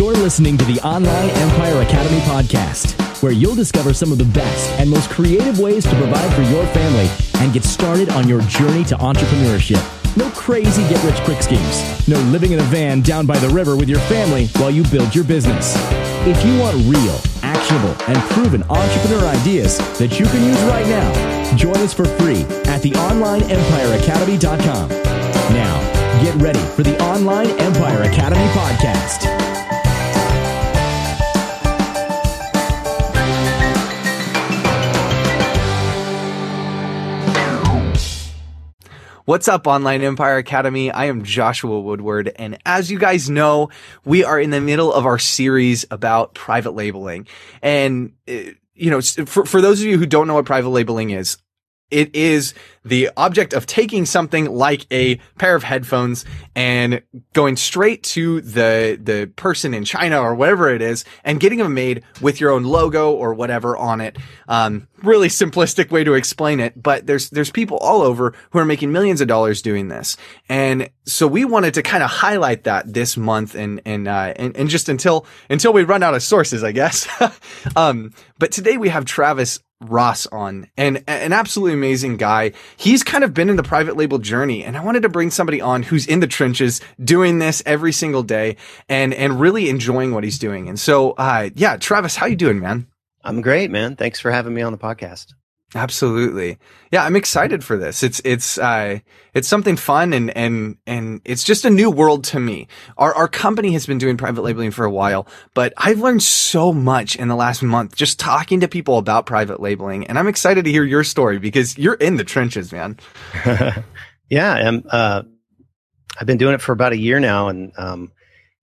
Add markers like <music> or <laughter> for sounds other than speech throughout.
You're listening to the Online Empire Academy podcast, where you'll discover some of the best and most creative ways to provide for your family and get started on your journey to entrepreneurship. No crazy get rich quick schemes. No living in a van down by the river with your family while you build your business. If you want real, actionable, and proven entrepreneur ideas that you can use right now, join us for free at theonlineempireacademy.com. Now, get ready for the Online Empire Academy podcast. What's up, Online Empire Academy? I am Joshua Woodward, and as you guys know, we are in the middle of our series about private labeling. And, uh, you know, for, for those of you who don't know what private labeling is, it is the object of taking something like a pair of headphones and going straight to the the person in China or whatever it is and getting them made with your own logo or whatever on it. Um, really simplistic way to explain it, but there's there's people all over who are making millions of dollars doing this, and so we wanted to kind of highlight that this month and and uh, and, and just until until we run out of sources, I guess. <laughs> um, but today we have Travis Ross on and an absolutely amazing guy. He's kind of been in the private label journey and I wanted to bring somebody on who's in the trenches doing this every single day and, and really enjoying what he's doing. And so, uh, yeah, Travis, how you doing, man? I'm great, man. Thanks for having me on the podcast. Absolutely. Yeah, I'm excited for this. It's it's uh it's something fun and and and it's just a new world to me. Our our company has been doing private labeling for a while, but I've learned so much in the last month just talking to people about private labeling and I'm excited to hear your story because you're in the trenches, man. <laughs> yeah, I'm uh I've been doing it for about a year now and um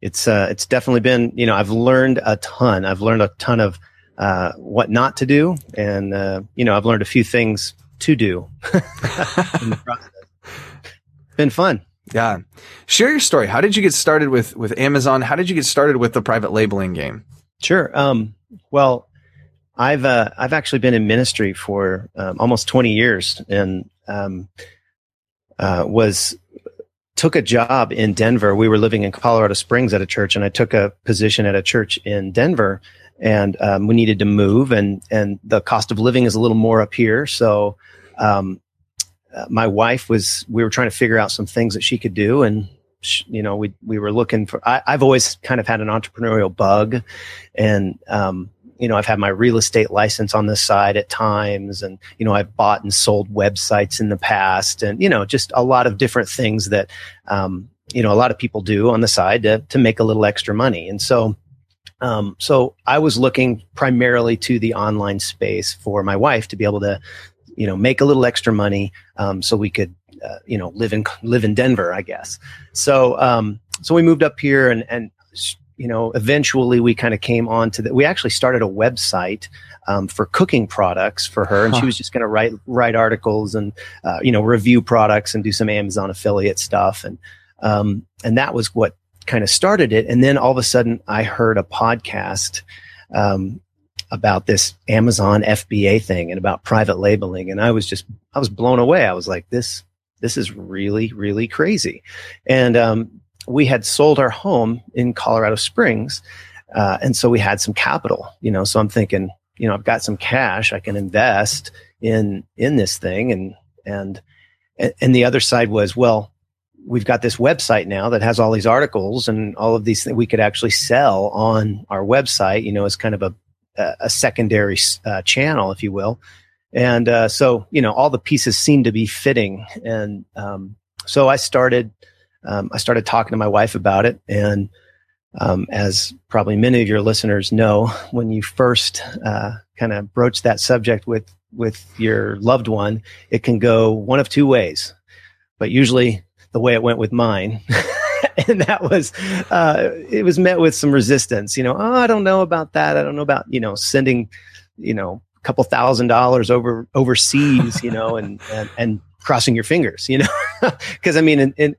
it's uh it's definitely been, you know, I've learned a ton. I've learned a ton of uh, what not to do, and uh, you know, I've learned a few things to do <laughs> in the process. Been fun. Yeah. Share your story. How did you get started with with Amazon? How did you get started with the private labeling game? Sure. Um, well, I've uh, I've actually been in ministry for um, almost 20 years, and um, uh, was took a job in Denver. We were living in Colorado Springs at a church, and I took a position at a church in Denver and um, we needed to move and and the cost of living is a little more up here. So um, uh, my wife was we were trying to figure out some things that she could do and she, you know we we were looking for I, have always kind of had an entrepreneurial bug and um, you know I've had my real estate license on the side at times and you know I've bought and sold websites in the past and you know just a lot of different things that um, you know a lot of people do on the side to to make a little extra money. And so um, so I was looking primarily to the online space for my wife to be able to, you know, make a little extra money, um, so we could, uh, you know, live in live in Denver, I guess. So, um, so we moved up here, and and you know, eventually we kind of came on to that. We actually started a website um, for cooking products for her, and huh. she was just going to write write articles and uh, you know review products and do some Amazon affiliate stuff, and um, and that was what kind of started it. And then all of a sudden, I heard a podcast um, about this Amazon FBA thing and about private labeling, and I was just I was blown away. I was like, this this is really really crazy. And um, we had sold our home in Colorado Springs, uh, and so we had some capital. You know, so I'm thinking, you know, I've got some cash I can invest in in this thing, and and and the other side was well we've got this website now that has all these articles and all of these that we could actually sell on our website, you know, as kind of a, a secondary uh, channel, if you will. And uh, so, you know, all the pieces seem to be fitting. And um, so I started, um, I started talking to my wife about it. And um, as probably many of your listeners know, when you first uh, kind of broach that subject with with your loved one, it can go one of two ways. But usually the way it went with mine. <laughs> and that was uh, it was met with some resistance. You know, oh, I don't know about that. I don't know about you know sending you know a couple thousand dollars over overseas. You know, and <laughs> and, and crossing your fingers. You know, <laughs> because I mean, and, and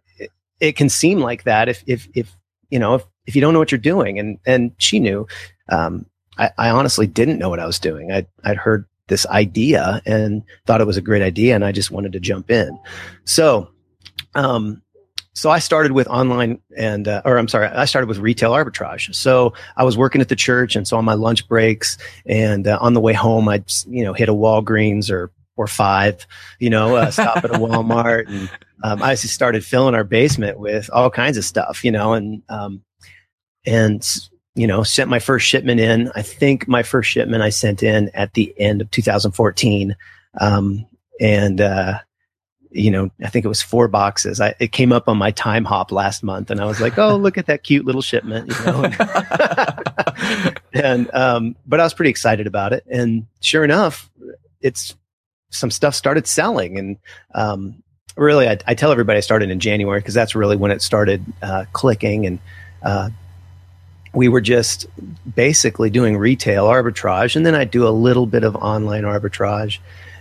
it can seem like that if if if you know if if you don't know what you're doing. And and she knew. Um, I, I honestly didn't know what I was doing. I I'd heard this idea and thought it was a great idea, and I just wanted to jump in. So um, so I started with online and, uh, or I'm sorry, I started with retail arbitrage. So I was working at the church, and so on my lunch breaks and uh, on the way home, I'd you know hit a Walgreens or or five, you know, uh, stop at a Walmart, and um, I just started filling our basement with all kinds of stuff, you know, and um, and you know sent my first shipment in. I think my first shipment I sent in at the end of 2014, um, and uh, you know, I think it was four boxes. I, it came up on my Timehop last month and I was like, oh, look at that cute little shipment, you know. and, <laughs> um, but I was pretty excited about it. And sure enough, it's some stuff started selling. And, um, really, I, I tell everybody I started in January because that's really when it started, uh, clicking. And, uh, we were just basically doing retail arbitrage. And then I do a little bit of online arbitrage.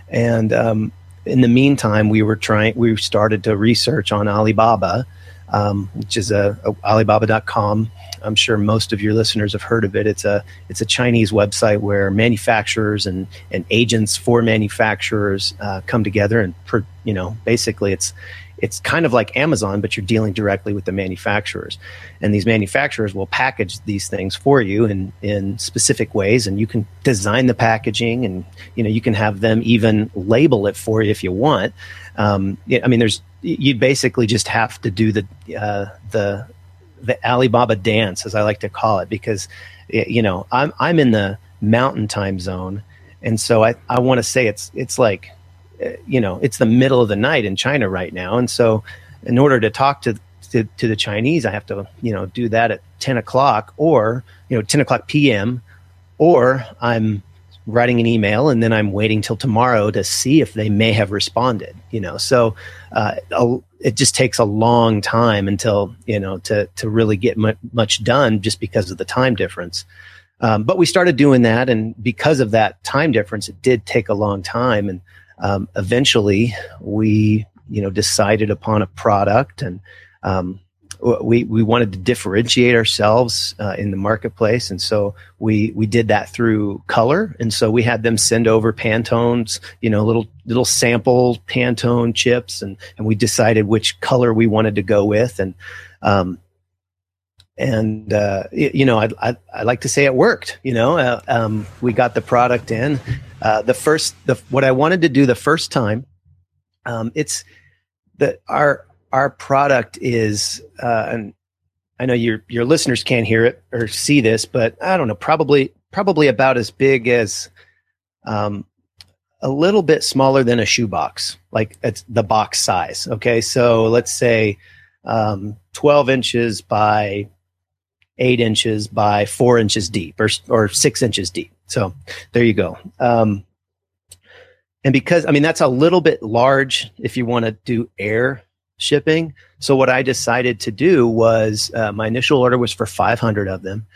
And, um, in the meantime, we were trying, we started to research on Alibaba, um, which is a, a, Alibaba.com. I'm sure most of your listeners have heard of it. It's a it's a Chinese website where manufacturers and, and agents for manufacturers uh, come together and per, you know basically it's it's kind of like Amazon, but you're dealing directly with the manufacturers. And these manufacturers will package these things for you in, in specific ways. And you can design the packaging and, you know, you can have them even label it for you if you want. Um, I mean, there's, you basically just have to do the, uh, the, the Alibaba dance, as I like to call it, because, you know, I'm, I'm in the mountain time zone. And so I, I want to say it's, it's like, you know, it's the middle of the night in China right now. And so in order to talk to, to, to the Chinese, I have to, you know, do that at 10 o'clock or, you know, 10 o'clock PM, or I'm writing an email and then I'm waiting till tomorrow to see if they may have responded, you know? So, uh, it just takes a long time until, you know, to, to really get much done just because of the time difference. Um, but we started doing that. And because of that time difference, it did take a long time. And, um, eventually we you know decided upon a product and um, we we wanted to differentiate ourselves uh, in the marketplace, and so we we did that through color. And so we had them send over Pantones, you know, little little sample Pantone chips, and and we decided which color we wanted to go with, and um, and uh, you know, I, I, I like to say it worked. You know, uh, um, we got the product in. Uh, the first, the what I wanted to do the first time, um, it's that our our product is, uh, and I know your your listeners can't hear it or see this, but I don't know, probably probably about as big as, um, a little bit smaller than a shoebox, like it's the box size. Okay, so let's say um, 12 inches by eight inches by four inches deep or, or six inches deep. So there you go. Um, and because, I mean, that's a little bit large if you want to do air shipping. So what I decided to do was uh, my initial order was for 500 of them.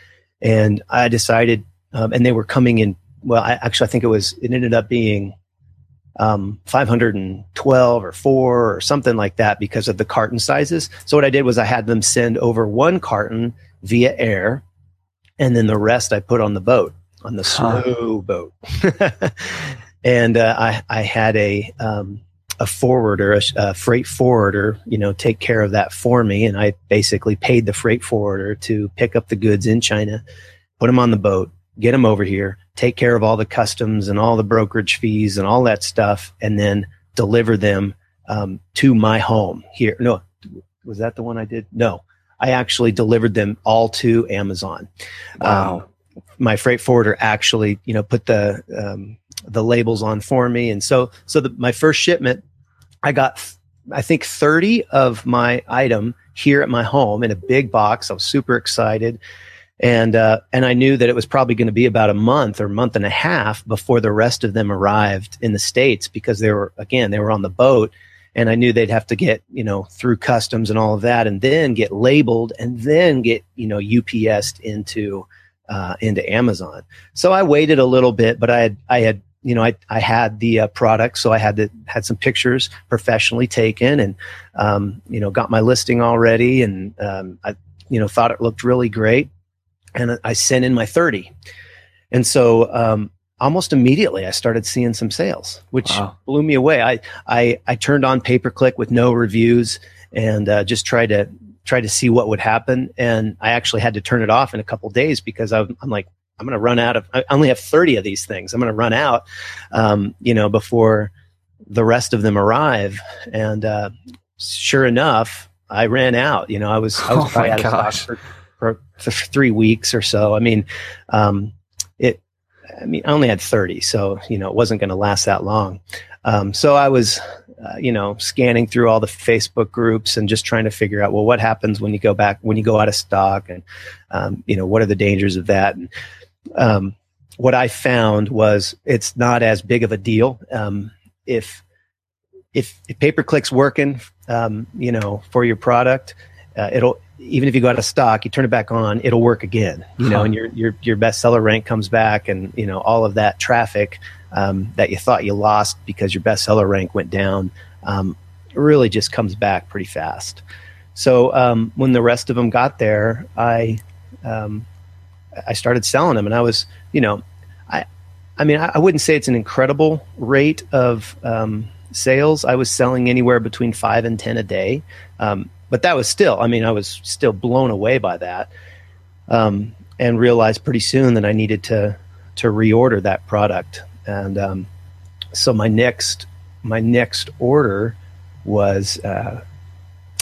And I decided, um, and they were coming in. Well, I actually, I think it was, it ended up being um, 512 or four or something like that because of the carton sizes. So what I did was I had them send over one carton via air, and then the rest I put on the boat on the slow huh. boat. <laughs> and uh, I I had a um, a forwarder, a, a, freight forwarder, you know, take care of that for me, and I basically paid the freight forwarder to pick up the goods in China, put them on the boat, get them over here, take care of all the customs and all the brokerage fees and all that stuff, and then deliver them um, to my home here. No, was that the one I did? No, I actually delivered them all to Amazon. Wow. Um, my freight forwarder actually, you know, put the um, the labels on for me, and so so the, my first shipment, I got I think thirty of my item here at my home in a big box. I was super excited, and uh, and I knew that it was probably going to be about a month or month and a half before the rest of them arrived in the states because they were again they were on the boat and I knew they'd have to get you know through customs and all of that, and then get labeled, and then get you know UPSed into uh, into Amazon. So I waited a little bit, but I had I had you know I I had the uh, product, so I had the had some pictures professionally taken, and um, you know got my listing already, and um, I you know thought it looked really great, and I sent in my thirty, and so um, almost immediately I started seeing some sales, which wow. blew me away. I, I, I turned on pay per click with no reviews and uh, just try to try to see what would happen. And I actually had to turn it off in a couple days because I'm, I'm like, I'm going to run out of. I only have 30 of these things. I'm going to run out, um, you know, before the rest of them arrive. And uh, sure enough, I ran out. You know, I was I was <laughs> Oh probably my out of gosh. stock for, for, for three weeks or so. I mean, um, it. I mean, I only had 30, so you know, it wasn't going to last that long. Um, so I was, uh, you know, scanning through all the Facebook groups and just trying to figure out, well, what happens when you go back when you go out of stock, and um, you know, what are the dangers of that? And um, what I found was it's not as big of a deal um, if if if pay per click's working, um, you know, for your product, uh, it'll even if you go out of stock, you turn it back on, it'll work again. You know, Huh. and your your your bestseller rank comes back, and you know all of that traffic um, that you thought you lost because your bestseller rank went down um, really just comes back pretty fast. So um, when the rest of them got there, I um, I started selling them, and I was, you know, I I mean, I, I wouldn't say it's an incredible rate of um, sales. I was selling anywhere between five and ten a day, um, but that was still, I mean, I was still blown away by that, um, and realized pretty soon that I needed to to reorder that product, and um, so my next my next order was uh,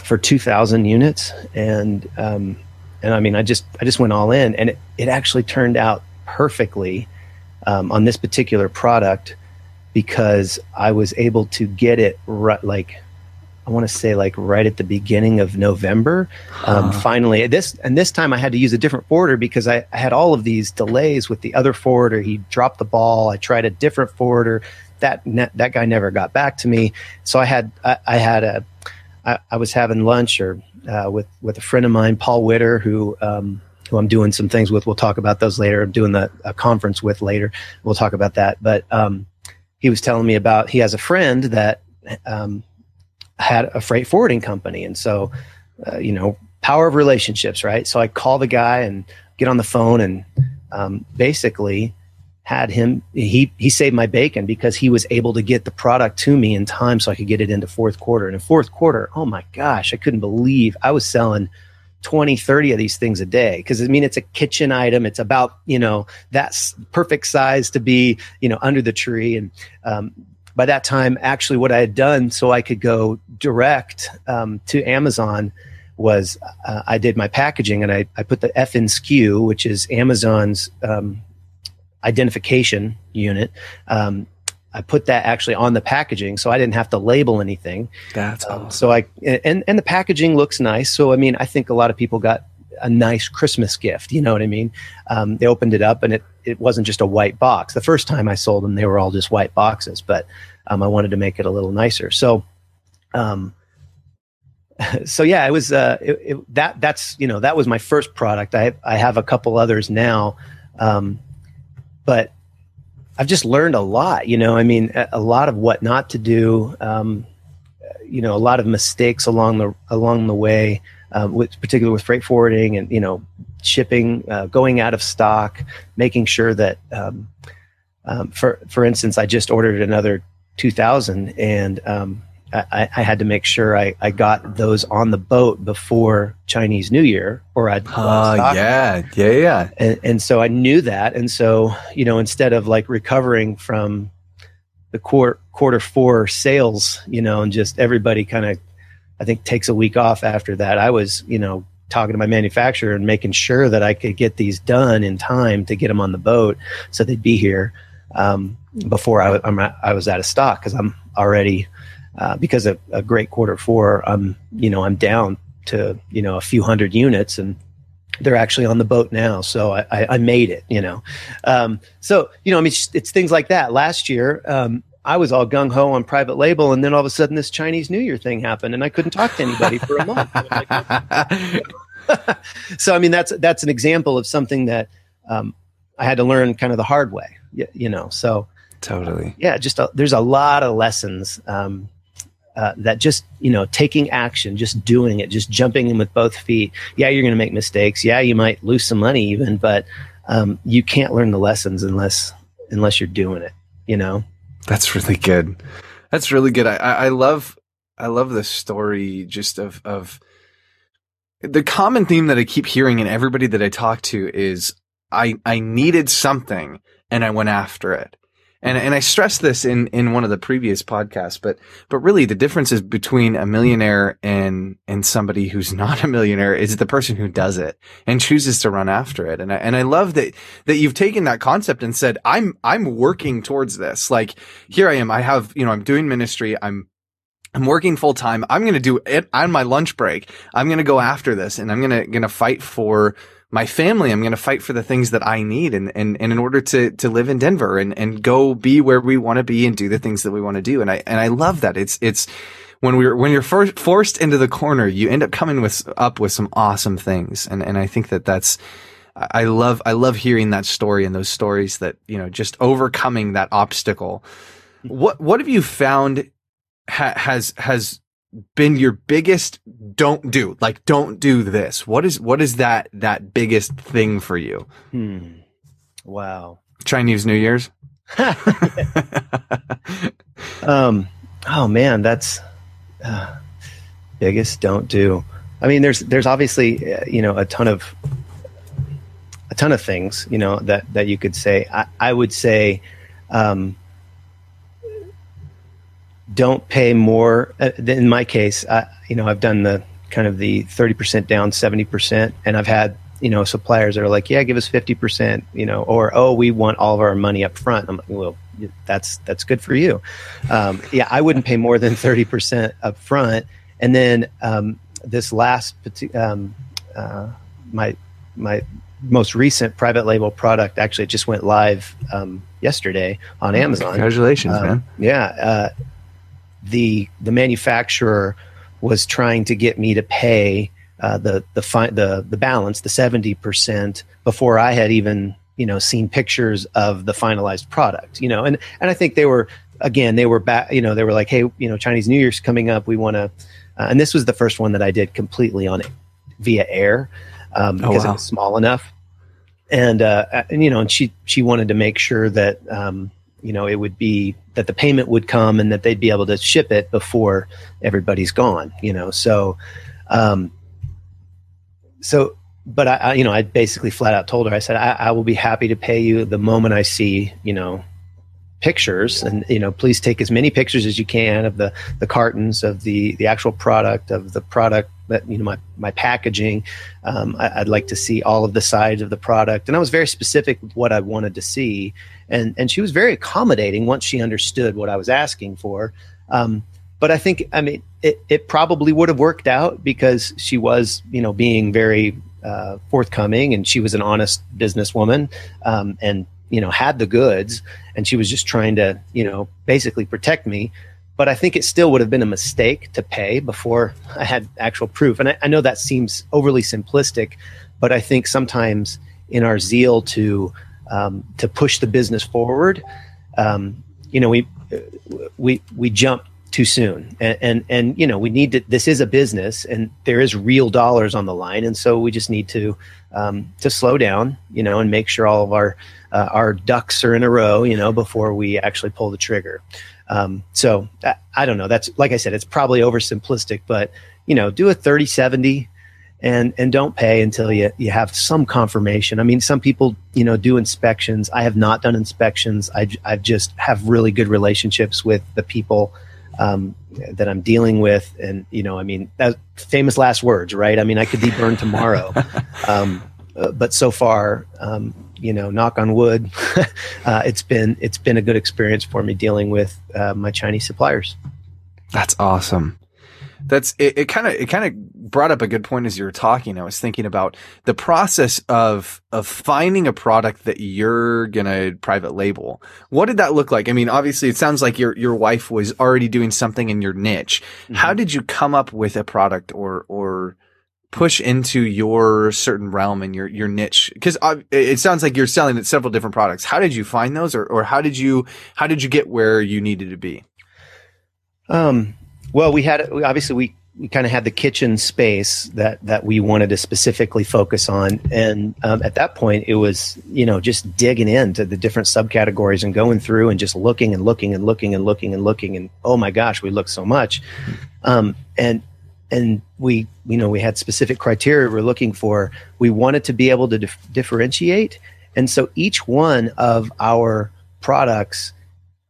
for two thousand units, and um, and I mean, I just I just went all in, and it, it actually turned out perfectly um, on this particular product because I was able to get it right, like I want to say like right at the beginning of November. Um, Huh. Finally, this and this time I had to use a different forwarder because I, I had all of these delays with the other forwarder. He dropped the ball. I tried a different forwarder. That ne- that guy never got back to me. So I had I, I had a I, I was having lunch or uh, with with a friend of mine, Paul Witter, who um, who I'm doing some things with. We'll talk about those later. I'm doing the a conference with later. We'll talk about that. But um, he was telling me about he has a friend that um, had a freight forwarding company, and so uh, you know, power of relationships, right? So I call the guy and get on the phone and um, basically had him he he saved my bacon because he was able to get the product to me in time so I could get it into fourth quarter. And in fourth quarter, oh my gosh, I couldn't believe I was selling 20, 30 of these things a day. Because I mean, it's a kitchen item. It's about, you know, that's perfect size to be, you know, under the tree. And um, by that time, actually, what I had done so I could go direct um, to Amazon was uh, I did my packaging and I, I put the FN SKU, which is Amazon's um, identification unit. Um, I put that actually on the packaging, so I didn't have to label anything. That's Um, awesome. So I and and the packaging looks nice. So I mean, I think a lot of people got a nice Christmas gift. You know what I mean? Um, they opened it up and it it wasn't just a white box. The first time I sold them, they were all just white boxes, but um, I wanted to make it a little nicer. So. Um, <laughs> so yeah, it was uh, it, it, that that's you know that was my first product. I I have a couple others now, um, but I've just learned a lot. You know, I mean, a, lot of what not to do. Um, you know, a lot of mistakes along the along the way, um, with particularly with freight forwarding and you know shipping, uh, going out of stock, making sure that, um, um, for for instance, I just ordered another two thousand and um, I, I had to make sure I, I got those on the boat before Chinese New Year, or I'd Uh, yeah, yeah, yeah. And, and so I knew that, and so you know, instead of like recovering from the quarter quarter four sales, you know, and just everybody kind of, I think takes a week off after that. I was, you know, talking to my manufacturer and making sure that I could get these done in time to get them on the boat so they'd be here um, before I, I'm, I was out of stock because I'm already uh, because of a great quarter four. I'm you know I'm down to you know a few hundred units and they're actually on the boat now. So I, I, I made it, you know. Um, so you know, I mean, it's, it's things like that. Last year, um, I was all gung ho on private label, and then all of a sudden, this Chinese New Year thing happened, and I couldn't talk to anybody for a month. <laughs> So I mean, that's that's an example of something that um, I had to learn kind of the hard way, you, you know. So totally. yeah, just a, there's a lot of lessons um, uh, that just you know taking action, just doing it, just jumping in with both feet. Yeah, you're going to make mistakes. Yeah, you might lose some money even, but um, you can't learn the lessons unless unless you're doing it. You know. That's really good. That's really good. I, I I love I love the story just of of the common theme that I keep hearing in everybody that I talk to is I I needed something and I went after it. And mm-hmm. and I stressed this in in one of the previous podcasts, but but really the difference is between a millionaire and and somebody who's <laughs> not a millionaire is the person who does it and chooses to run after it. And I and I love that that you've taken that concept and said I'm I'm working towards this. Like here I am. I have you know I'm doing ministry. I'm I'm working full time. I'm going to do it on my lunch break. I'm going to go after this and I'm going to, going to fight for my family. I'm going to fight for the things that I need and, and, and in order to, to live in Denver and, and go be where we want to be and do the things that we want to do. And I, and I love that. It's, it's when we're, when you're first forced into the corner, you end up coming with, up with some awesome things. And, and I think that that's, I love, I love hearing that story and those stories that, you know, just overcoming that obstacle. <laughs> What, what have you found ha- has has been your biggest don't do like don't do this. What is what is that that biggest thing for you? Hmm. wow. Chinese new year's? <laughs> Um oh man that's uh, biggest don't do. I mean there's there's obviously uh, you know a ton of a ton of things you know that that you could say. I, I would say um don't pay more. Uh, in my case, I, you know, I've done the kind of the 30% down, 70%, and I've had, you know, suppliers that are like, yeah, give us 50%, you know, or, oh, we want all of our money up front. I'm like, well, that's, that's good for you. Um, yeah, I wouldn't pay more than 30% up front. And then, um, this last, um, uh, my, my most recent private label product actually just went live, um, yesterday on Amazon. Congratulations, um, man. Yeah. Uh, the the manufacturer was trying to get me to pay uh, the the fi- the the balance, the seventy percent, before I had even you know seen pictures of the finalized product. You know, and and I think they were again they were back. You know, they were like, hey, you know, Chinese New Year's coming up. We want to, uh, and this was the first one that I did completely on it via air um, oh, because wow. it was small enough. And, uh, and you know, and she she wanted to make sure that um, you know, it would be that the payment would come and that they'd be able to ship it before everybody's gone, you know. So, um, so, but I, I you know, I basically flat out told her, I said, I, I will be happy to pay you the moment I see, you know, pictures and you know please take as many pictures as you can of the the cartons of the the actual product of the product that you know my my packaging. Um, I, would like to see all of the sides of the product. And i was very specific with what i wanted to see and and she was very accommodating once she understood what i was asking for um, but i think i mean it, it probably would have worked out because she was you know being very uh, forthcoming and she was an honest businesswoman um, and you know, had the goods and she was just trying to, you know, basically protect me. But I think it still would have been a mistake to pay before I had actual proof. And I, I know that seems overly simplistic, but I think sometimes in our zeal to um, to push the business forward, um, you know, we we we jump too soon and, and and you know we need to this is a business and there is real dollars on the line and so we just need to um, to slow down you know and make sure all of our uh, our ducks are in a row, you know, before we actually pull the trigger. Um, so I, I, don't know. That's like I said, it's probably oversimplistic, but you know, do a 30, 70 and, and don't pay until you, you have some confirmation. I mean, some people, you know, do inspections. I have not done inspections. I, I just have really good relationships with the people, um, that I'm dealing with. And, you know, I mean, that famous last words, right? I mean, I could be burned tomorrow. <laughs> um, uh, but so far, um, you know, knock on wood, <laughs> uh, it's been it's been a good experience for me dealing with uh, my Chinese suppliers. That's awesome. That's it. Kind of it kind of brought up a good point as you were talking. I was thinking about the process of of finding a product that you're gonna private label. What did that look like? I mean, obviously, it sounds like your your wife was already doing something in your niche. Mm-hmm. How did you come up with a product or or push into your certain realm and your your niche because it sounds like you're selling at several different products how did you find those or, or how did you how did you get where you needed to be um well we had obviously we we kind of had the kitchen space that that we wanted to specifically focus on, and um, at that point, it was you know just digging into the different subcategories and going through and just looking and looking and looking and looking and looking and oh my gosh, we look so much, um, and and we you know we had specific criteria we're looking for. We wanted to be able to dif- differentiate, and so each one of our products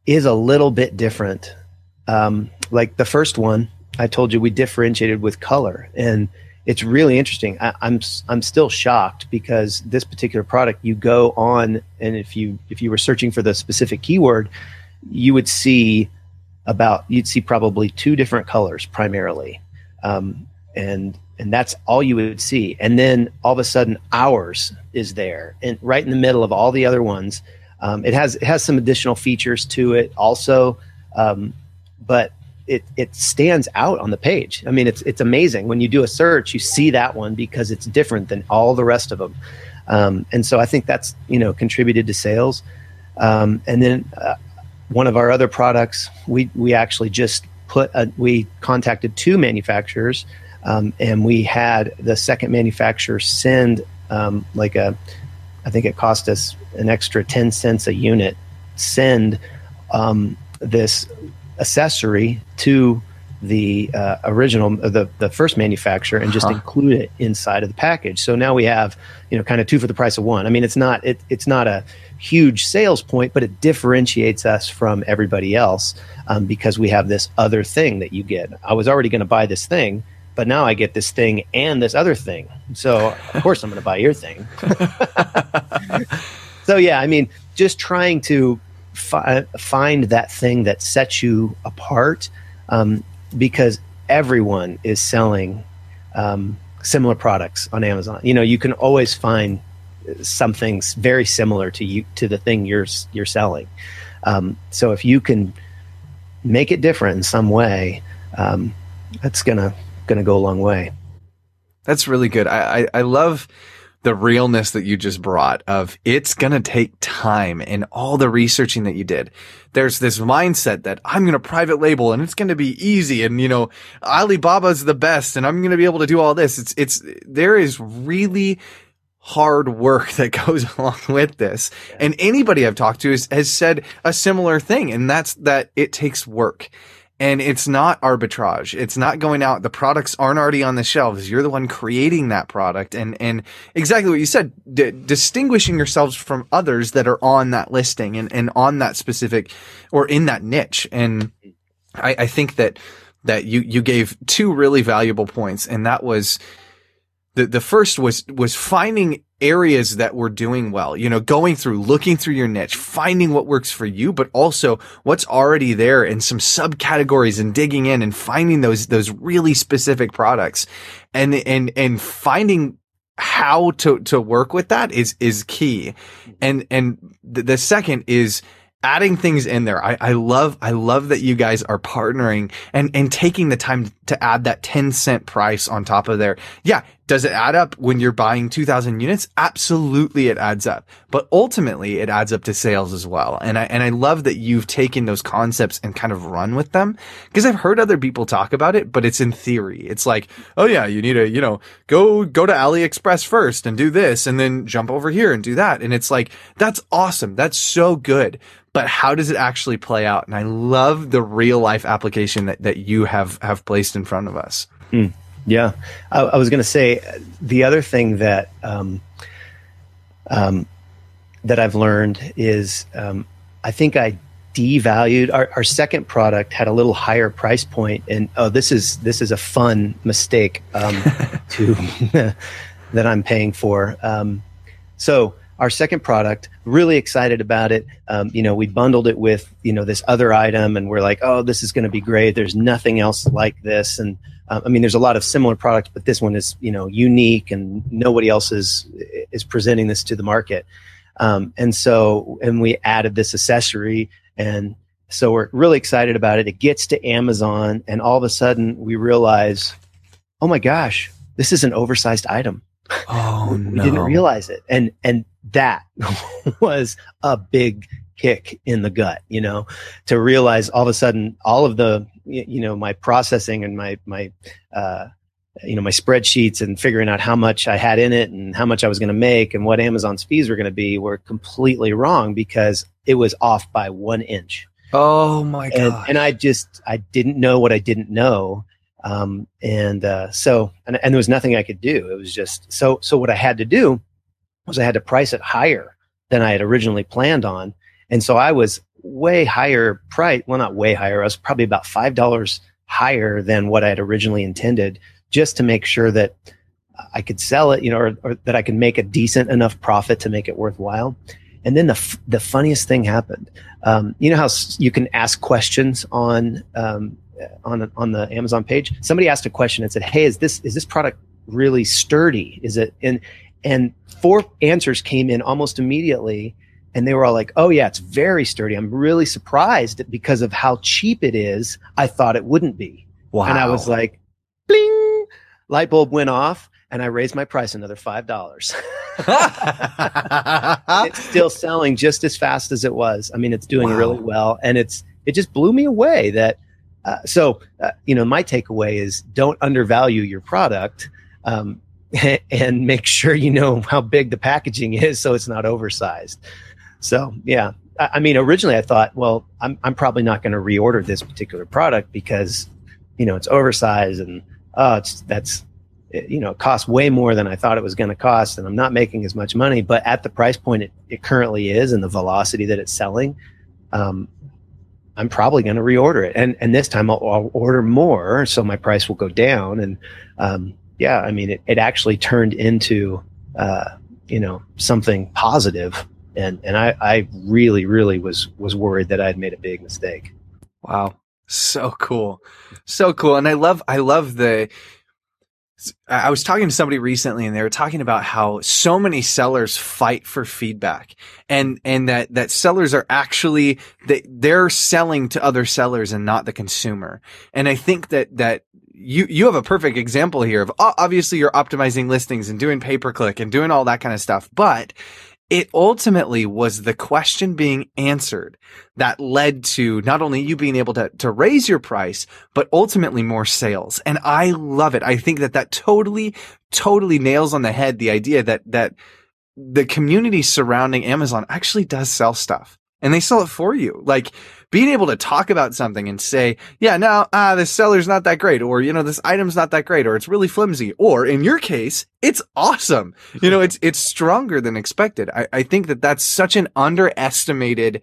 is a little bit different. Um, like the first one, I told you we differentiated with color, and it's really interesting. I, I'm I'm still shocked because this particular product, you go on, and if you if you were searching for the specific keyword, you would see about you'd see probably two different colors primarily, um, and and that's all you would see. And then all of a sudden, ours is there, and right in the middle of all the other ones. Um, it has it has some additional features to it also, um, but it it stands out on the page. I mean, it's it's amazing when you do a search, you see that one because it's different than all the rest of them, um, and so I think that's you know contributed to sales. Um, and then uh, one of our other products, we we actually just put a, we contacted two manufacturers, um, and we had the second manufacturer send um, like a, I think it cost us an extra ten cents a unit, send um, this accessory to the uh, original the the first manufacturer and just huh. include it inside of the package. So now we have you know kind of two for the price of one. I mean it's not it, it's not a huge sales point, but it differentiates us from everybody else um, because we have this other thing that you get. I was already going to buy this thing, but now I get this thing and this other thing. So of course I'm going to buy your thing. <laughs> so yeah, I mean just trying to fi- find that thing that sets you apart um, because everyone is selling um, similar products on Amazon. You know, you can always find something very similar to you to the thing you're you're selling. Um, so if you can make it different in some way, um, that's gonna gonna go a long way. That's really good. I, I, I love the realness that you just brought of it's going to take time and all the researching that you did. There's this mindset that I'm going to private label and it's going to be easy. And, you know, Alibaba's the best and I'm going to be able to do all this. It's, it's, there is really hard work <laughs> that goes <laughs> along with this. And anybody I've talked to has, has said a similar thing. And that's that it takes work and it's not arbitrage. It's not going out. The products aren't already on the shelves. You're the one creating that product. And, and exactly what you said, d- distinguishing yourselves from others that are on that listing and, and on that specific or in that niche. And I, I think that, that you, you gave two really valuable points. And that was, the, the first was, was finding areas that were doing well, you know, going through, looking through your niche, finding what works for you, but also what's already there in some subcategories and digging in and finding those, those really specific products and, and, and finding how to, to work with that is, is key. Mm-hmm. And, and the, the second is, adding things in there. I, I love, I love that you guys are partnering and, and taking the time to add that 10 cent price on top of there. Yeah. Does it add up when you're buying 2000 units? Absolutely it adds up, but ultimately it adds up to sales as well. And I, and I love that you've taken those concepts and kind of run with them because I've heard other people talk about it, but it's in theory. It's like, oh yeah, you need to, you know, go, go to AliExpress first and do this and then jump over here and do that. And it's like, that's awesome. That's so good but how does it actually play out? And I love the real life application that, that you have, have placed in front of us. Mm, yeah. I, I was going to say the other thing that, um, um, that I've learned is, um, I think I devalued our, our second product had a little higher price point and oh this is this is a fun mistake um, <laughs> to <laughs> that i'm paying for. Um, so our second product really excited about it. Um, you know we bundled it with you know this other item and we're like oh this is going to be great. There's nothing else like this. And uh, i mean there's a lot of similar products but this one is you know unique and nobody else is is presenting this to the market um, and so and we added this accessory and so we're really excited about it it gets to amazon and all of a sudden we realize oh my gosh this is an oversized item Oh <laughs> we no. didn't realize it. And and that <laughs> was a big kick in the gut, you know, to realize all of a sudden all of the, you know, my processing and my, my, uh, you know, my spreadsheets and figuring out how much I had in it and how much I was going to make and what Amazon's fees were going to be were completely wrong because it was off by one inch. Oh my god! And, and I just I didn't know what I didn't know, um, and uh, so and, and there was nothing I could do. It was just so so. What I had to do was I had to price it higher than I had originally planned on, and so I was way higher price. Well, not way higher. I was probably about five dollars higher than what I had originally intended just to make sure that I could sell it, you know, or, or, that I could make a decent enough profit to make it worthwhile. And then the f- the funniest thing happened. Um, you know how s- you can ask questions on um, on on the Amazon page. Somebody asked a question and said, "Hey, is this is this product really sturdy? Is it?" And and four answers came in almost immediately, and they were all like, "Oh yeah, it's very sturdy. I'm really surprised that because of how cheap it is. I thought it wouldn't be." Wow. And I was like, "Bling!" light bulb went off and I raised my price another five dollars. <laughs> it's still <laughs> selling just as fast as it was. I mean, it's doing Wow. really well, and it's it just blew me away that. Uh, so uh, you know, my takeaway is don't undervalue your product, um, <laughs> and make sure you know how big the packaging is so it's not oversized. So yeah, I, I mean, originally I thought, well, I'm I'm probably not going to reorder this particular product because you know it's oversized and oh, it's that's it, you know, it costs way more than I thought it was going to cost, and I'm not making as much money. But at the price point it, it currently is, and the velocity that it's selling, um, I'm probably going to reorder it, and and this time I'll, I'll order more, so my price will go down. And um, yeah, I mean, it, it actually turned into uh, you know something positive, and and I, I really really was was worried that I had made a big mistake. Wow. So cool. So cool. And I love, I love the, I was talking to somebody recently and they were talking about how so many sellers fight for feedback and, and that, that sellers are actually, they, they're selling to other sellers and not the consumer. And I think that, that you, you have a perfect example here of obviously you're optimizing listings and doing pay per click and doing all that kind of stuff, but it ultimately was the question being answered that led to not only you being able to, to raise your price, but ultimately more sales. And I love it. I think that that totally, totally nails on the head the idea that, that the community surrounding Amazon actually does sell stuff and they sell it for you. Like being able to talk about something and say, yeah, no, ah, this seller's not that great, or, you know, this item's not that great, or it's really flimsy, or in your case, it's awesome. You know, it's, it's stronger than expected. I, I think that that's such an underestimated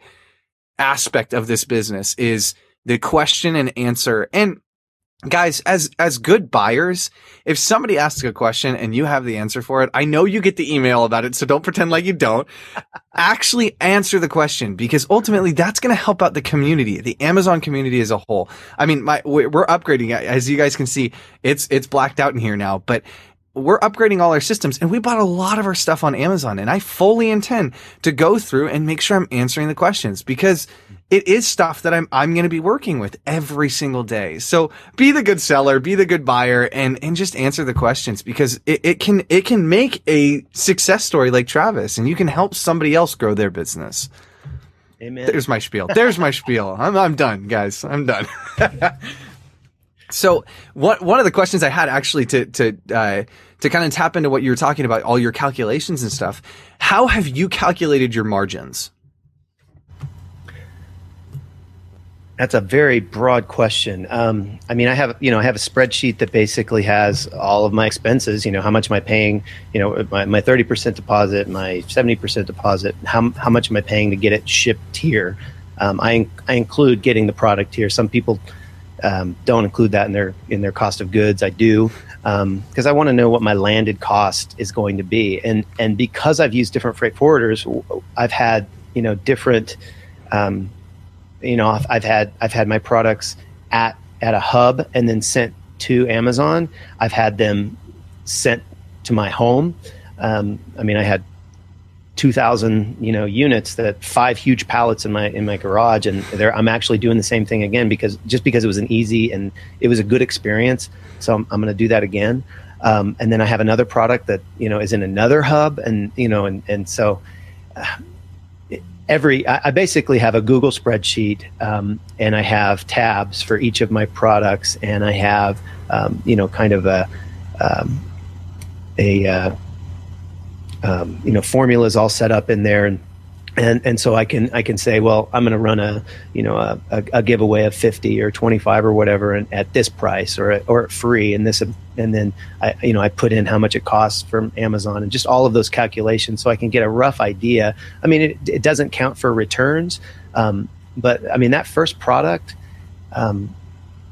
aspect of this business is the question and answer. And guys, as, as good buyers, if somebody asks a question and you have the answer for it, I know you get the email about it. So don't pretend like you don't <laughs> actually answer the question because ultimately that's going to help out the community, the Amazon community as a whole. I mean, my, we're upgrading as you guys can see, it's, it's blacked out in here now, but we're upgrading all our systems and we bought a lot of our stuff on Amazon and I fully intend to go through and make sure I'm answering the questions because it is stuff that I'm, I'm going to be working with every single day. So be the good seller, be the good buyer and, and just answer the questions because it, it can, it can make a success story like Travis and you can help somebody else grow their business. Amen. There's my spiel. There's my spiel. I'm, I'm done, guys. I'm done. <laughs> so one, one of the questions I had actually to, to, uh, to kind of tap into what you were talking about, all your calculations and stuff. How have you calculated your margins? That's a very broad question. Um, I mean, I have you know I have a spreadsheet that basically has all of my expenses. You know, how much am I paying? You know, my thirty percent deposit, my seventy percent deposit. How how much am I paying to get it shipped here? Um, I I include getting the product here. Some people um, don't include that in their in their cost of goods. I do because I want to know what my landed cost is going to be, and and because I've used different freight forwarders, I've had you know different. Um, you know I've, I've had I've had my products at at a hub and then sent to Amazon. I've had them sent to my home. Um, I mean, I had two thousand you know units that five huge pallets in my in my garage, and I'm actually doing the same thing again because just because it was an easy and it was a good experience. So I'm, I'm going to do that again. Um, and then I have another product that you know is in another hub, and you know, and and so. Uh, every I, I basically have a Google spreadsheet, um, and I have tabs for each of my products, and I have um, you know kind of a um, a uh, um, you know formulas all set up in there and and and so I can I can say, well, I'm going to run a you know a, a, a, giveaway of 50 or 25 or whatever, and at this price or or free, and this and then I you know I put in how much it costs from Amazon and just all of those calculations, so I can get a rough idea. I mean, it, it doesn't count for returns, um, but I mean that first product, um,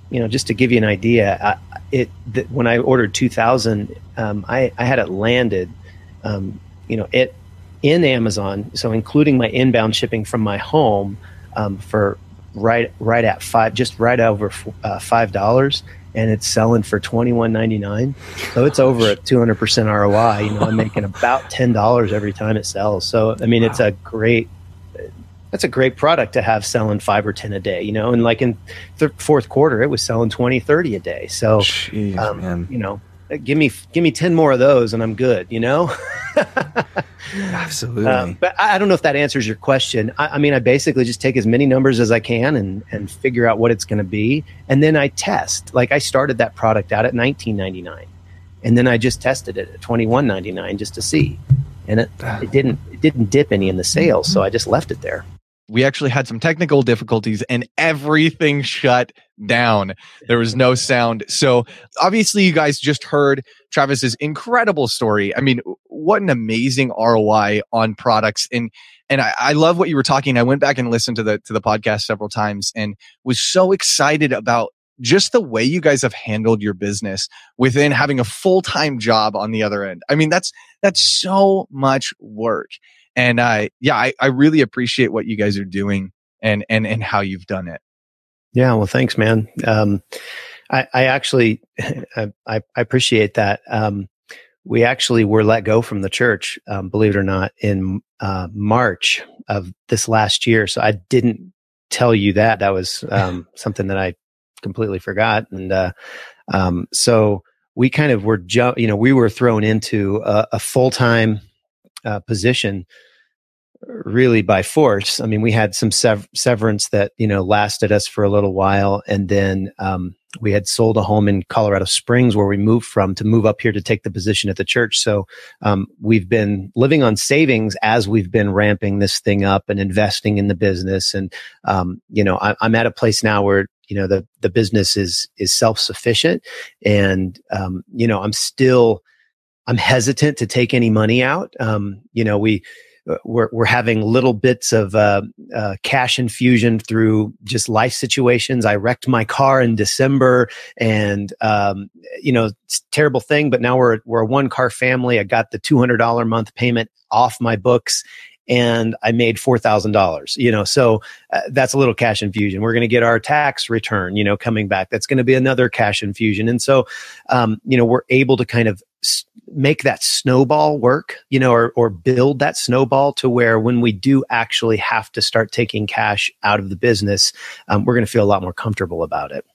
you know, just to give you an idea, I, it when I ordered 2,000, um, I I had it landed, um, you know, it in Amazon, so including my inbound shipping from my home um, for right right at five, just right over uh, five dollars, and it's selling for twenty one ninety nine. So it's over a two hundred percent ROI. You know, I'm <laughs> making about ten dollars every time it sells. So I mean, wow. it's a great. That's a great product to have selling five or 10 a day, you know, and like in the fourth quarter, it was selling 20, 30 a day. So, Jeez, um, you know, give me, give me 10 more of those and I'm good, you know? <laughs> Absolutely. Um, but I, I, don't know if that answers your question. I, I, mean, I basically just take as many numbers as I can and and figure out what it's going to be, and then I test. Like I started that product out at 19.99, and then I just tested it at 21.99 just to see, and it, it didn't it didn't dip any in the sales, so I just left it there we actually had some technical difficulties and everything shut down. There was no sound. So obviously you guys just heard Travis's incredible story. I mean, what an amazing ROI on products. And and I, I love what you were talking. I went back and listened to the to the podcast several times and was so excited about just the way you guys have handled your business within having a full-time job on the other end. I mean, that's that's so much work. And uh, yeah, I, I really appreciate what you guys are doing and and and how you've done it. Yeah, well, thanks, man. Um, I, I actually <laughs> I, I appreciate that. Um, we actually were let go from the church, um, believe it or not, in uh, March of this last year. So I didn't tell you that. That was um, <laughs> something that I completely forgot. And uh, um, so we kind of were, ju- you know, we were thrown into a, a full time uh, position really by force. I mean, we had some sev- severance that you know lasted us for a little while, and then um, we had sold a home in Colorado Springs where we moved from to move up here to take the position at the church. So um, we've been living on savings as we've been ramping this thing up and investing in the business. And um, you know, I, I'm at a place now where you know the the business is is self sufficient, and um, you know, I'm still. I'm hesitant to take any money out. Um, you know, we we're, we're having little bits of uh, uh, cash infusion through just life situations. I wrecked my car in December, and um, you know, terrible thing. But now we're we're a one car family. I got the two hundred dollar month payment off my books, and I made four thousand dollars. You know, so uh, that's a little cash infusion. We're going to get our tax return, you know, coming back. That's going to be another cash infusion, and so, um, you know, we're able to kind of make that snowball work, you know, or, or build that snowball to where when we do actually have to start taking cash out of the business, um, we're going to feel a lot more comfortable about it.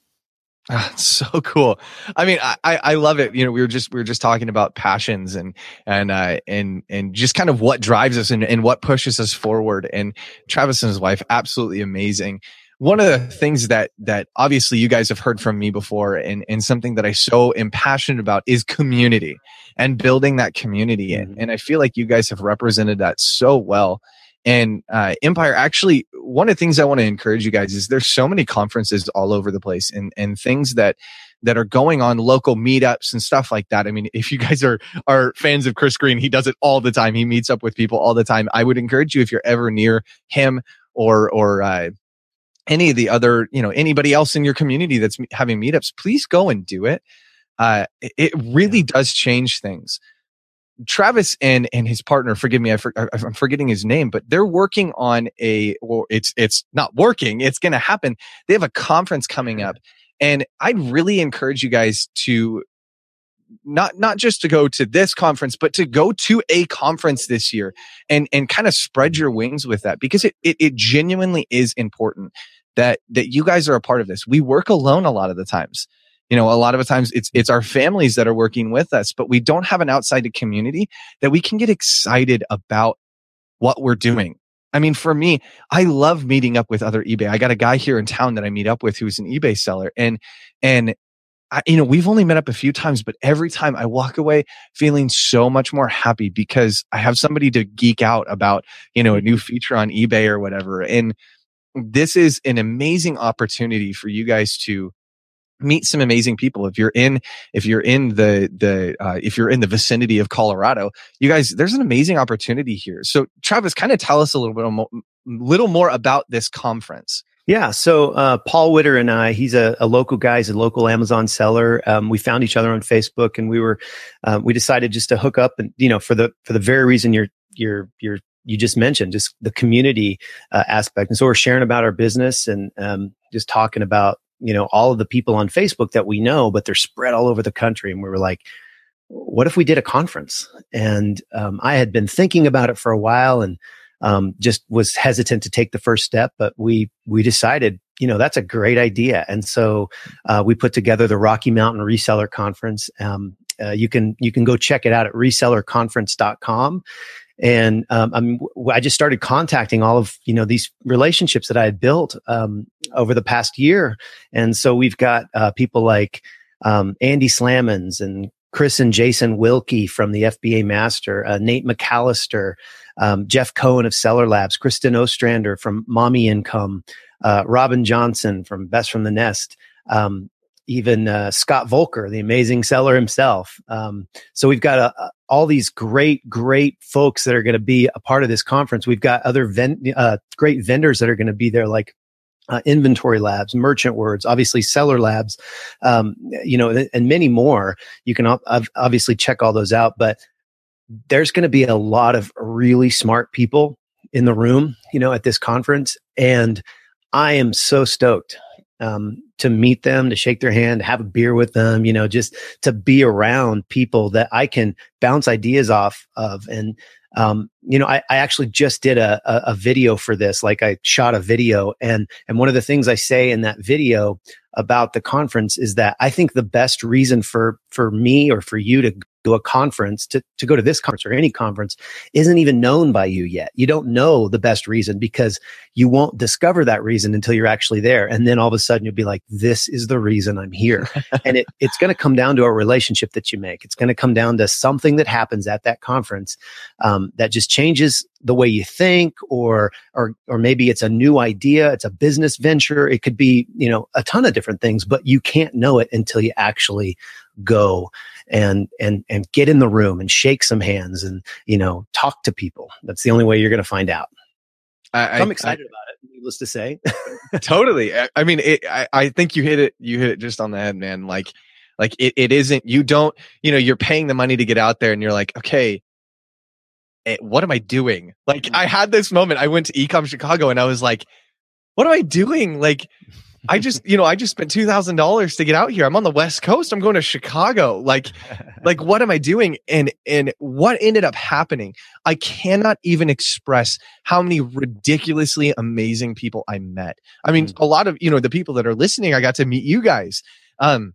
Ah, <laughs> so cool. I mean, I, I love it. You know, we were just, we were just talking about passions and, and, uh, and, and just kind of what drives us and, and what pushes us forward. And Travis and his wife, absolutely amazing one of the things that that obviously you guys have heard from me before and and something that I so am passionate about is community and building that community mm-hmm. in. And I feel like you guys have represented that so well. And uh, Empire, actually, one of the things I want to encourage you guys is there's so many conferences all over the place and and things that that are going on local meetups and stuff like that. I mean, if you guys are are fans of Chris Green, he does it all the time. He meets up with people all the time. I would encourage you if you're ever near him or or uh, any of the other, you know, anybody else in your community that's having meetups, please go and do it. Uh, it really does change things. Travis and and his partner, forgive me, I for, I'm forgetting his name, but they're working on a. Well, it's it's not working. It's going to happen. They have a conference coming up, and I'd really encourage you guys to not not just to go to this conference but to go to a conference this year and and kind of spread your wings with that because it, it it, genuinely is important that that you guys are a part of this. We work alone a lot of the times. You know a lot of the times it's it's our families that are working with us but we don't have an outside community that we can get excited about what we're doing. I mean, for me, I love meeting up with other eBay. I got a guy here in town that I meet up with who's an eBay seller and, and I, you know, we've only met up a few times, but every time I walk away feeling so much more happy because I have somebody to geek out about, you know, a new feature on eBay or whatever. And this is an amazing opportunity for you guys to meet some amazing people. If you're in if you're in the the uh, if you're in the vicinity of colorado you guys there's an amazing opportunity here. So travis kind of tell us a little bit more, little more about this conference yeah. So uh, Paul Witter and I, he's a, a, local guy, he's a local Amazon seller. Um, we found each other on Facebook, and we were um, we decided just to hook up, and you know, for the for the very reason you're you're you're you just mentioned, just the community uh, aspect. And so we're sharing about our business and um, just talking about you know all of the people on Facebook that we know, but they're spread all over the country. And we were like, what if we did a conference? And um, I had been thinking about it for a while, and um, just was hesitant to take the first step, but we we decided, you know, that's a great idea, and so uh, we put together the Rocky Mountain Reseller Conference. Um, uh, you can you can go check it out at resellerconference.com. And um, I just started contacting all of you know these relationships that I had built um, over the past year, and so we've got uh, people like um, Andy Slamans and Chris and Jason Wilkie from the FBA Master, uh, Nate McCallister, um, Jeff Cohen of Seller Labs, Kristen Ostrander from Mommy Income, uh, Robin Johnson from Best from the Nest, um, even uh, Scott Voelker, the amazing seller himself. Um, so we've got a, a, all these great, great folks that are going to be a part of this conference. We've got other ven- uh, great vendors that are going to be there, like uh, inventory labs, merchant words, obviously seller labs, um, you know, and, and many more. You can obviously check all those out, but there's going to be a lot of really smart people in the room, you know, at this conference. And I am so stoked um, to meet them, to shake their hand, to have a beer with them, you know, just to be around people that I can bounce ideas off of. And, um, you know, I, I actually just did a, a, a video for this, like I shot a video and, and one of the things I say in that video about the conference is that I think the best reason for, for me or for you to to a conference to, to go to this conference or any conference isn't even known by you yet. You don't know the best reason because you won't discover that reason until you're actually there. And then all of a sudden you'll be like, this is the reason I'm here. <laughs> and it, it's going to come down to a relationship that you make. It's going to come down to something that happens at that conference um, that just changes the way you think or or or maybe it's a new idea it's a business venture it could be you know a ton of different things but you can't know it until you actually go and and and get in the room and shake some hands and you know talk to people. That's the only way you're going to find out. I, am excited I, about it. Needless to say, <laughs> totally. I, I mean, it, I I think you hit it. You hit it just on the head, man. Like like it, it isn't. You don't. You know, you're paying the money to get out there, and you're like, okay. Eh, what am I doing? Like, I mm. had this moment. I went to Ecom Chicago and I was like, what am I doing? Like, I just, you know, I just spent two thousand dollars to get out here. I'm on the West Coast. I'm going to Chicago. Like, <laughs> like what am I doing? And and what ended up happening? I cannot even express how many ridiculously amazing people I met. I mean, mm. a lot of you know the people that are listening. I got to meet you guys. Um,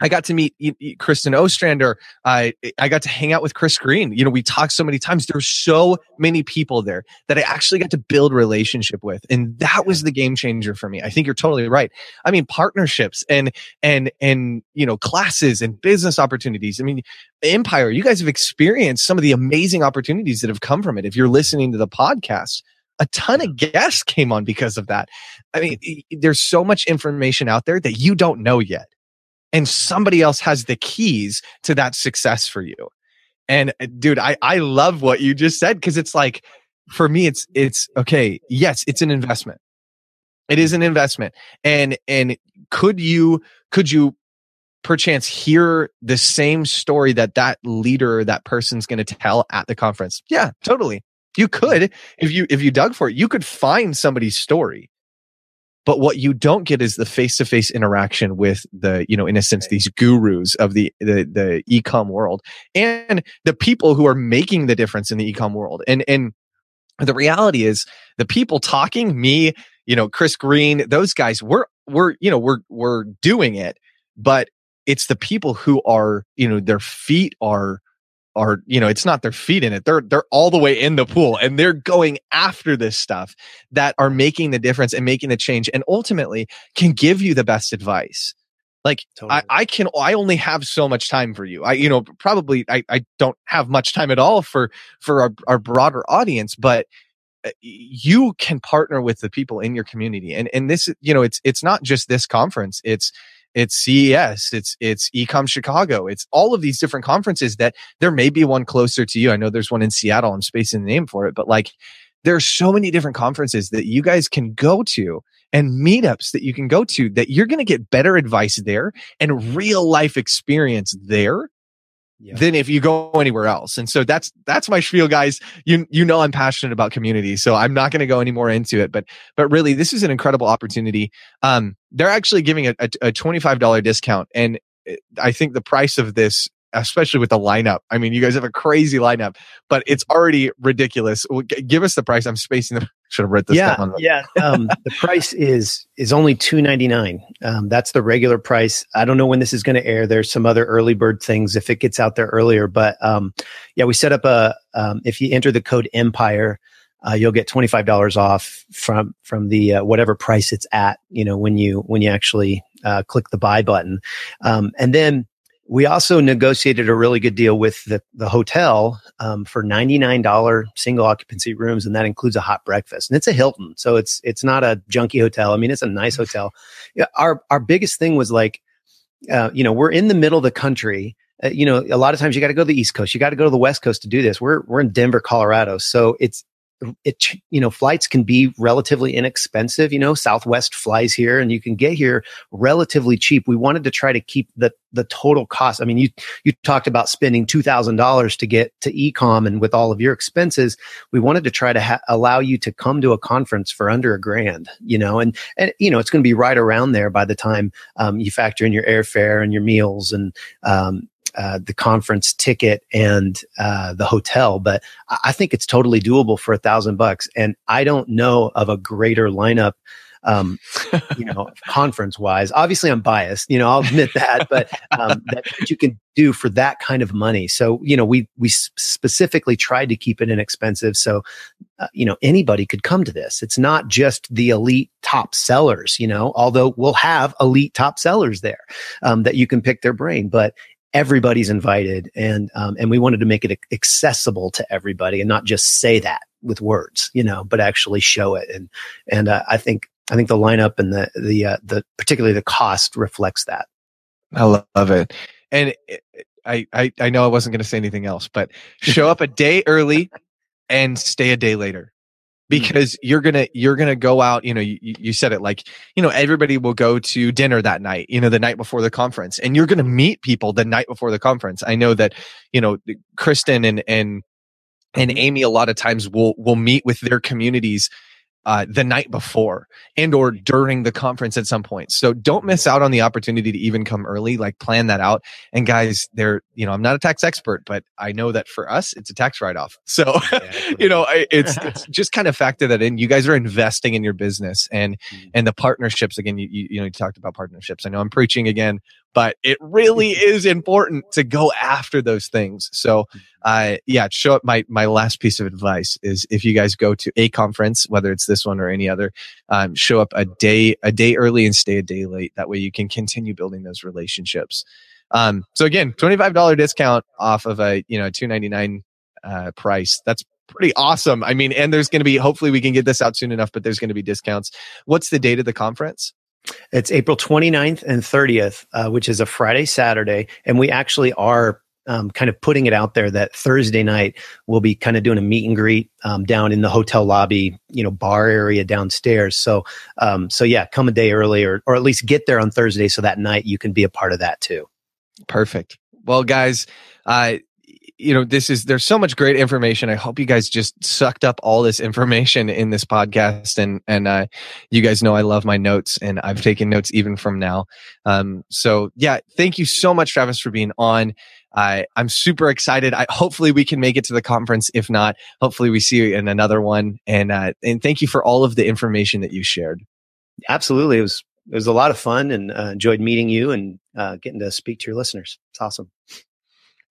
I got to meet Kristen Ostrander. I I got to hang out with Chris Green. You know, we talked so many times. There's so many people there that I actually got to build relationship with, and that was the game changer for me. I think you're totally right. I mean, partnerships and and and you know, classes and business opportunities. I mean, Empire. You guys have experienced some of the amazing opportunities that have come from it. If you're listening to the podcast, a ton of guests came on because of that. I mean, there's so much information out there that you don't know yet and somebody else has the keys to that success for you. And uh, dude, I, I love what you just said because it's like, for me, it's, it's okay. Yes, it's an investment. It is an investment. And, and could you, could you perchance hear the same story that that leader, that person's going to tell at the conference? Yeah, totally. You could, if you, if you dug for it, you could find somebody's story. But what you don't get is the face to face interaction with the, you know, in a sense, these gurus of the, the, the ecom world and the people who are making the difference in the ecom world. And, and the reality is the people talking, me, you know, Chris Green, those guys, we're, we're, you know, we're, we're doing it, but it's the people who are, you know, their feet are, are you know it's not their feet in it. They're they're all the way in the pool and they're going after this stuff that are making the difference and making the change and ultimately can give you the best advice. Like totally. I, I can i only have so much time for you. I you know probably i, I don't have much time at all for for our, our broader audience but uh, you can partner with the people in your community and and this you know it's it's not just this conference. It's it's CES, it's it's Ecom Chicago, it's all of these different conferences that there may be one closer to you. I know there's one in Seattle. I'm spacing the name for it, but like there's so many different conferences that you guys can go to and meetups that you can go to that you're going to get better advice there and real life experience there yeah. than if you go anywhere else. And so that's that's my spiel, guys. You you know I'm passionate about community, so I'm not going to go any more into it. But but really, this is an incredible opportunity. Um, they're actually giving a, a, a $25 discount, and eh, I think the price of this especially with the lineup. I mean, you guys have a crazy lineup, but it's already ridiculous. Give us the price. I'm spacing the. <laughs> Should have read this. Yeah, yeah. <laughs> Um, the price is is only two ninety nine. Um, that's the regular price. I don't know when this is going to air. There's some other early bird things if it gets out there earlier. But um, yeah, we set up a. Um, if you enter the code Empire. Uh, you'll get twenty five dollars off from from the uh, whatever price it's at. You know when you when you actually uh, click the buy button, um, and then we also negotiated a really good deal with the, the hotel um, for $99 single occupancy rooms, and that includes a hot breakfast. And it's a Hilton, so it's it's not a junky hotel. I mean, it's a nice hotel. Yeah, our our biggest thing was like, uh, you know, we're in the middle of the country. Uh, you know, a lot of times you got to go to the East Coast, you got to go to the West Coast to do this. We're we're in Denver, Colorado, so it's it you know flights can be relatively inexpensive you know southwest flies here and you can get here relatively cheap. We wanted to try to keep the the total cost. I mean you you talked about spending $2000 to get to ecom and with all of your expenses we wanted to try to ha- allow you to come to a conference for under a grand you know and and you know it's going to be right around there by the time um, you factor in your airfare and your meals and um, uh, the conference ticket and uh, the hotel, but I think it's totally doable for a thousand bucks. And I don't know of a greater lineup, um, you know, <laughs> conference wise. Obviously, I'm biased, you know, I'll admit that, but um, that, you can do for that kind of money. So, you know, we we specifically tried to keep it inexpensive, so uh, you know anybody could come to this. It's not just the elite top sellers, you know, although we'll have elite top sellers there um, that you can pick their brain, but everybody's invited and um, and we wanted to make it accessible to everybody and not just say that with words you know but actually show it. And and uh, i think i think the lineup and the the uh, the particularly the cost reflects that. I love it. And i i, I know i wasn't going to say anything else but show up a day early and stay a day later. Because you're gonna you're gonna go out you know you, you said it like you know everybody will go to dinner that night you know the night before the conference and you're gonna meet people the night before the conference i know that you know kristen and and and mm-hmm. amy a lot of times will will meet with their communities uh, the night before and or during the conference at some point. So don't miss out on the opportunity to even come early, like plan that out. And guys, there, you know, I'm not a tax expert, but I know that for us, it's a tax write off. <laughs> So, you know, it's, <laughs> it's just kind of factor that in. You guys are investing in your business and, mm-hmm. and the partnerships again, you, you, you know, you talked about partnerships. I know I'm preaching again, but it really is important to go after those things. So, uh, yeah, show up. My, my last piece of advice is if you guys go to a conference, whether it's this one or any other, um, show up a day, a day early and stay a day late. That way you can continue building those relationships. Um, so again, $25 discount off of a, you know, 299, uh, price. That's pretty awesome. I mean, and there's going to be, hopefully we can get this out soon enough, but there's going to be discounts. What's the date of the conference? It's April 29th and 30th, uh, which is a Friday, Saturday. And we actually are um, kind of putting it out there that Thursday night we'll be kind of doing a meet and greet um, down in the hotel lobby, you know, bar area downstairs. So, um, so yeah, come a day early or, or at least get there on Thursday so that night you can be a part of that too. Perfect. Well, guys, uh, you know, this is, there's so much great information. I hope you guys just sucked up all this information in this podcast. And, and, uh, you guys know I love my notes and I've taken notes even from now. Um, so yeah, thank you so much, Travis, for being on. I, I'm super excited. I, hopefully we can make it to the conference. If not, hopefully we see you in another one. And, uh, and thank you for all of the information that you shared. Absolutely. It was, it was a lot of fun and uh, enjoyed meeting you and uh, getting to speak to your listeners. It's awesome.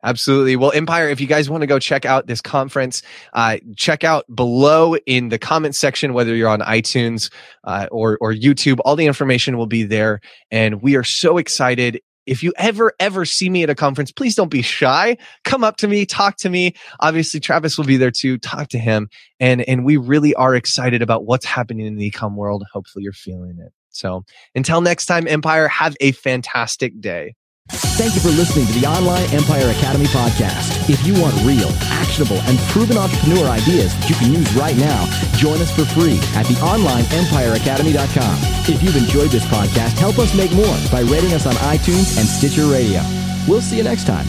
Absolutely. Well, Empire, if you guys want to go check out this conference, uh, check out below in the comment section, whether you're on iTunes uh, or, or YouTube, all the information will be there. And we are so excited. If you ever, ever see me at a conference, please don't be shy. Come up to me, talk to me. Obviously, Travis will be there too. Talk to him. And, and we really are excited about what's happening in the ecom world. Hopefully you're feeling it. So until next time, Empire, have a fantastic day. Thank you for listening to the Online Empire Academy podcast. If you want real, actionable, and proven entrepreneur ideas that you can use right now, join us for free at theonlineempireacademy.com. If you've enjoyed this podcast, help us make more by rating us on iTunes and Stitcher Radio. We'll see you next time.